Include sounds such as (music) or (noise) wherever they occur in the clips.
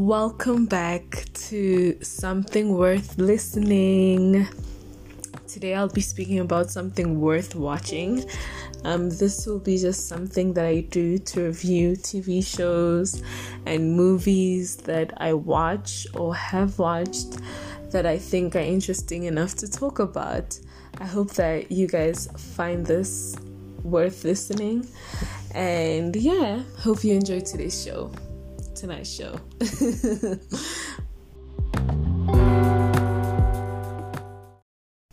Welcome back to Something Worth Listening. Today I'll be speaking about something worth watching. Um, this will be just something that I do to review TV shows and movies that I watch or have watched that I think are interesting enough to talk about. I hope that you guys find this worth listening. And yeah, hope you enjoyed today's show tonight's show.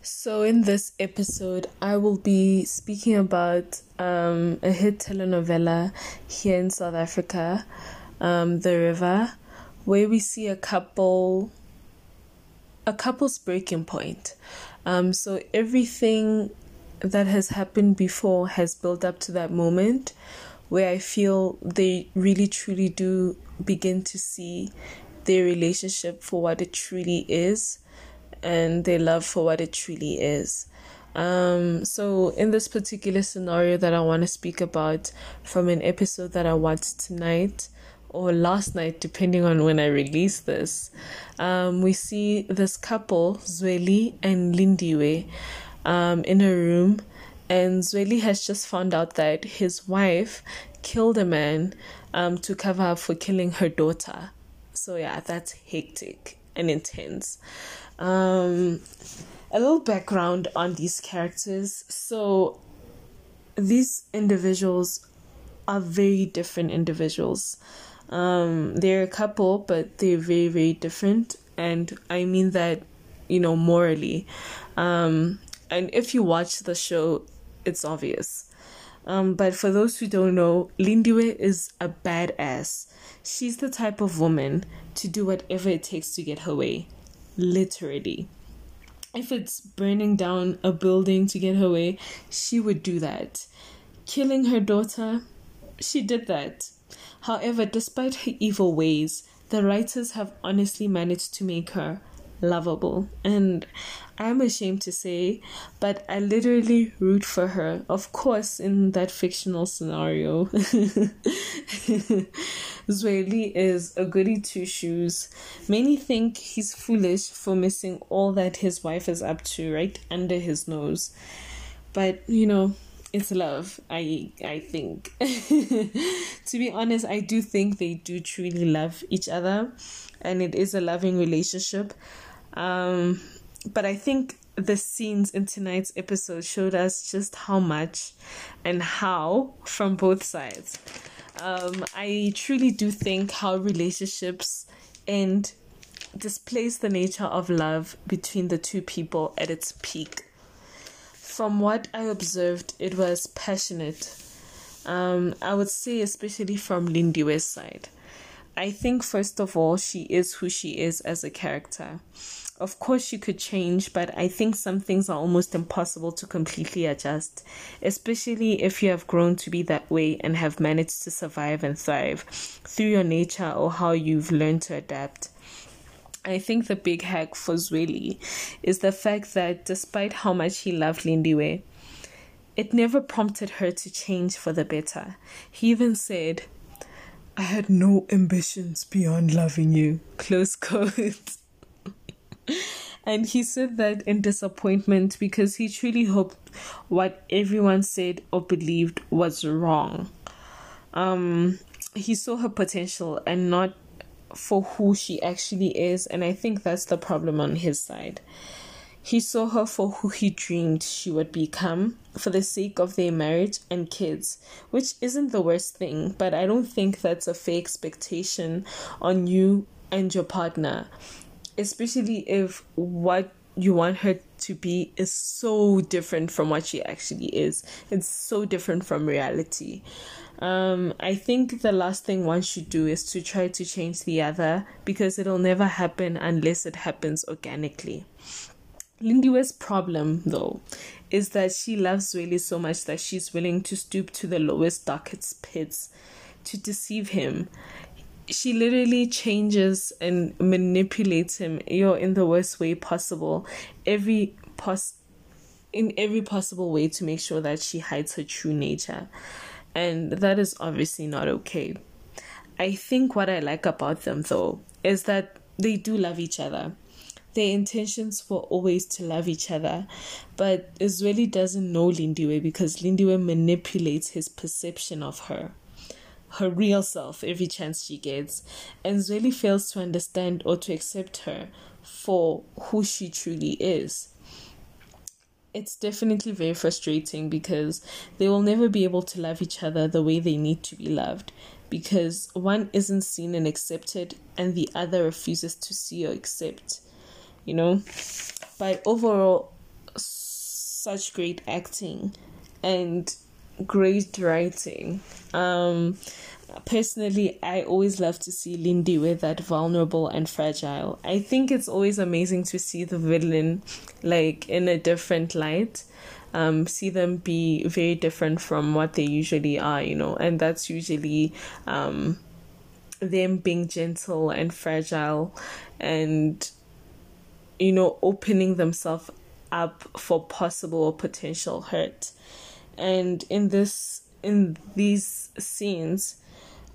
so, in this episode, I will be speaking about um, a hit telenovela here in South Africa, um, The River, where we see a couple, a couple's breaking point. Um, so, everything that has happened before has built up to that moment where I feel they really truly do begin to see their relationship for what it truly is and their love for what it truly is. Um, so, in this particular scenario that I want to speak about from an episode that I watched tonight or last night, depending on when I release this, um, we see this couple, Zweli and Lindiwe, um, in a room. And Zweli has just found out that his wife killed a man um, to cover up for killing her daughter. So, yeah, that's hectic and intense. Um, a little background on these characters. So, these individuals are very different individuals. Um, they're a couple, but they're very, very different. And I mean that, you know, morally. Um, and if you watch the show, it's obvious. Um, but for those who don't know, Lindiwe is a badass. She's the type of woman to do whatever it takes to get her way. Literally. If it's burning down a building to get her way, she would do that. Killing her daughter, she did that. However, despite her evil ways, the writers have honestly managed to make her lovable. And I'm ashamed to say, but I literally root for her. Of course, in that fictional scenario, (laughs) Zweli is a goody two shoes. Many think he's foolish for missing all that his wife is up to right under his nose. But, you know, it's love i i think (laughs) to be honest i do think they do truly love each other and it is a loving relationship um, but I think the scenes in tonight's episode showed us just how much and how from both sides. Um, I truly do think how relationships end displays the nature of love between the two people at its peak. From what I observed, it was passionate. Um, I would say, especially from Lindiwe's side. I think, first of all, she is who she is as a character of course you could change but i think some things are almost impossible to completely adjust especially if you have grown to be that way and have managed to survive and thrive through your nature or how you've learned to adapt I think the big hack for Zweli is the fact that despite how much he loved Lindiwe, it never prompted her to change for the better. He even said, I had no ambitions beyond loving you. Close (laughs) quote and he said that in disappointment because he truly hoped what everyone said or believed was wrong. Um, he saw her potential and not for who she actually is, and I think that's the problem on his side. He saw her for who he dreamed she would become for the sake of their marriage and kids, which isn't the worst thing, but I don't think that's a fair expectation on you and your partner especially if what you want her to be is so different from what she actually is. It's so different from reality. Um, I think the last thing one should do is to try to change the other because it'll never happen unless it happens organically. Lindiwe's problem, though, is that she loves Zweli so much that she's willing to stoop to the lowest, darkest pits to deceive him she literally changes and manipulates him you're in the worst way possible. Every pos in every possible way to make sure that she hides her true nature. And that is obviously not okay. I think what i like about them though is that they do love each other. Their intentions were always to love each other, but Zweli doesn't know Lindiwe because Lindiwe manipulates his perception of her her real self every chance she gets, and Zweli fails to understand or to accept her for who she truly is. It's definitely very frustrating because they will never be able to love each other the way they need to be loved because one isn't seen and accepted and the other refuses to see or accept, you know. But overall, such great acting and great writing. Um, personally, I always love to see Lindiwe that vulnerable and fragile. I think it's always amazing to see the villain like in a different light. Um, see them be very different from what they usually are, you know, and that's usually um, them being gentle and fragile and, you know, opening themselves up for possible or potential hurt and in this in these scenes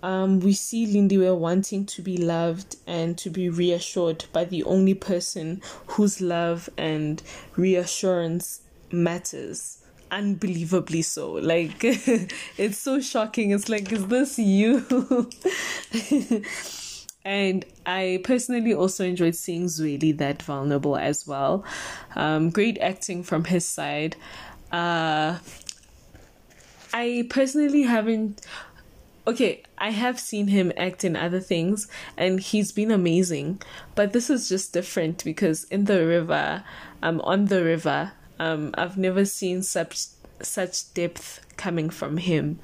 um, we see Lindiwe wanting to be loved and to be reassured by the only person whose love and reassurance matters. Unbelievably so. Like, (laughs) it's so shocking. It's like, is this you? (laughs) and I personally also enjoyed seeing Zweli that vulnerable as well. Um, great acting from his side. Uh, I personally haven't. Okay, I have seen him act in other things and he's been amazing. But this is just different because in the river, um, on the river, um, I've never seen such such depth coming from him.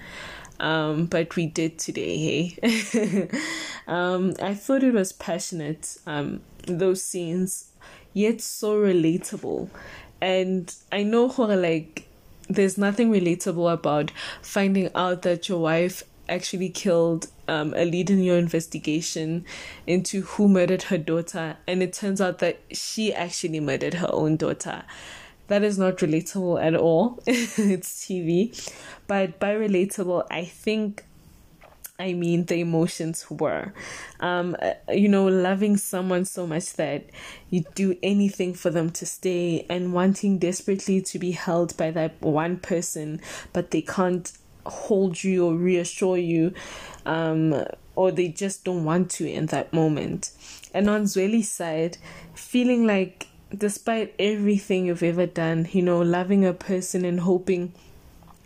Um, but we did today, hey. (laughs) um, I thought it was passionate, um, those scenes, yet so relatable. And I know how like there's nothing relatable about finding out that your wife actually killed um, a lead in your investigation into who murdered her daughter, and it turns out that she actually murdered her own daughter. That is not relatable at all. (laughs) it's TV. But by relatable, I think I mean the emotions were. Um, uh, you know, loving someone so much that you do anything for them to stay and wanting desperately to be held by that one person, but they can't hold you or reassure you, um, or they just don't want to in that moment. And on Zweli's side, feeling like despite everything you've ever done, you know, loving a person and hoping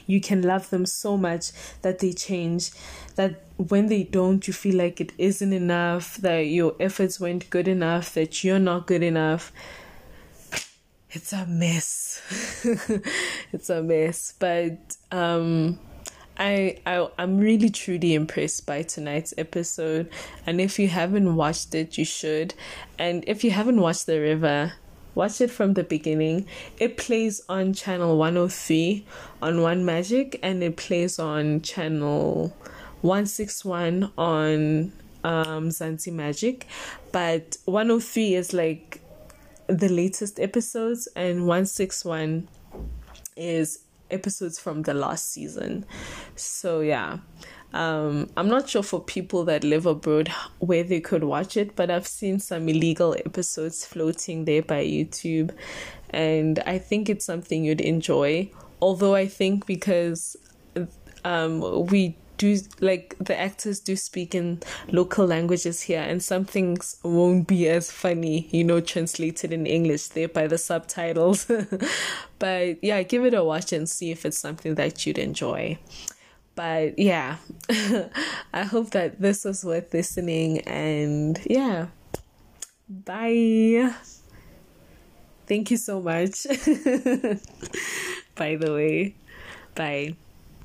you can love them so much that they change that when they don't you feel like it isn't enough that your efforts weren't good enough that you're not good enough. It's a mess. (laughs) It's a mess. But um I, I I'm really truly impressed by tonight's episode. And if you haven't watched it you should. And if you haven't watched The River watch it from the beginning. It plays on channel 103 on One Magic and it plays on channel 161 on um Mzansi Magic. But 103 is like the latest episodes and 161 is episodes from the last season. So yeah. Um, I'm not sure for people that live abroad where they could watch it, but I've seen some illegal episodes floating there by YouTube, and I think it's something you'd enjoy. Although I think because um, we do like the actors do speak in local languages here and some things won't be as funny you know translated in english there by the subtitles (laughs) but yeah give it a watch and see if it's something that you'd enjoy but yeah, (laughs) I hope that this was worth listening. And yeah, bye. Thank you so much. (laughs) By the way, bye.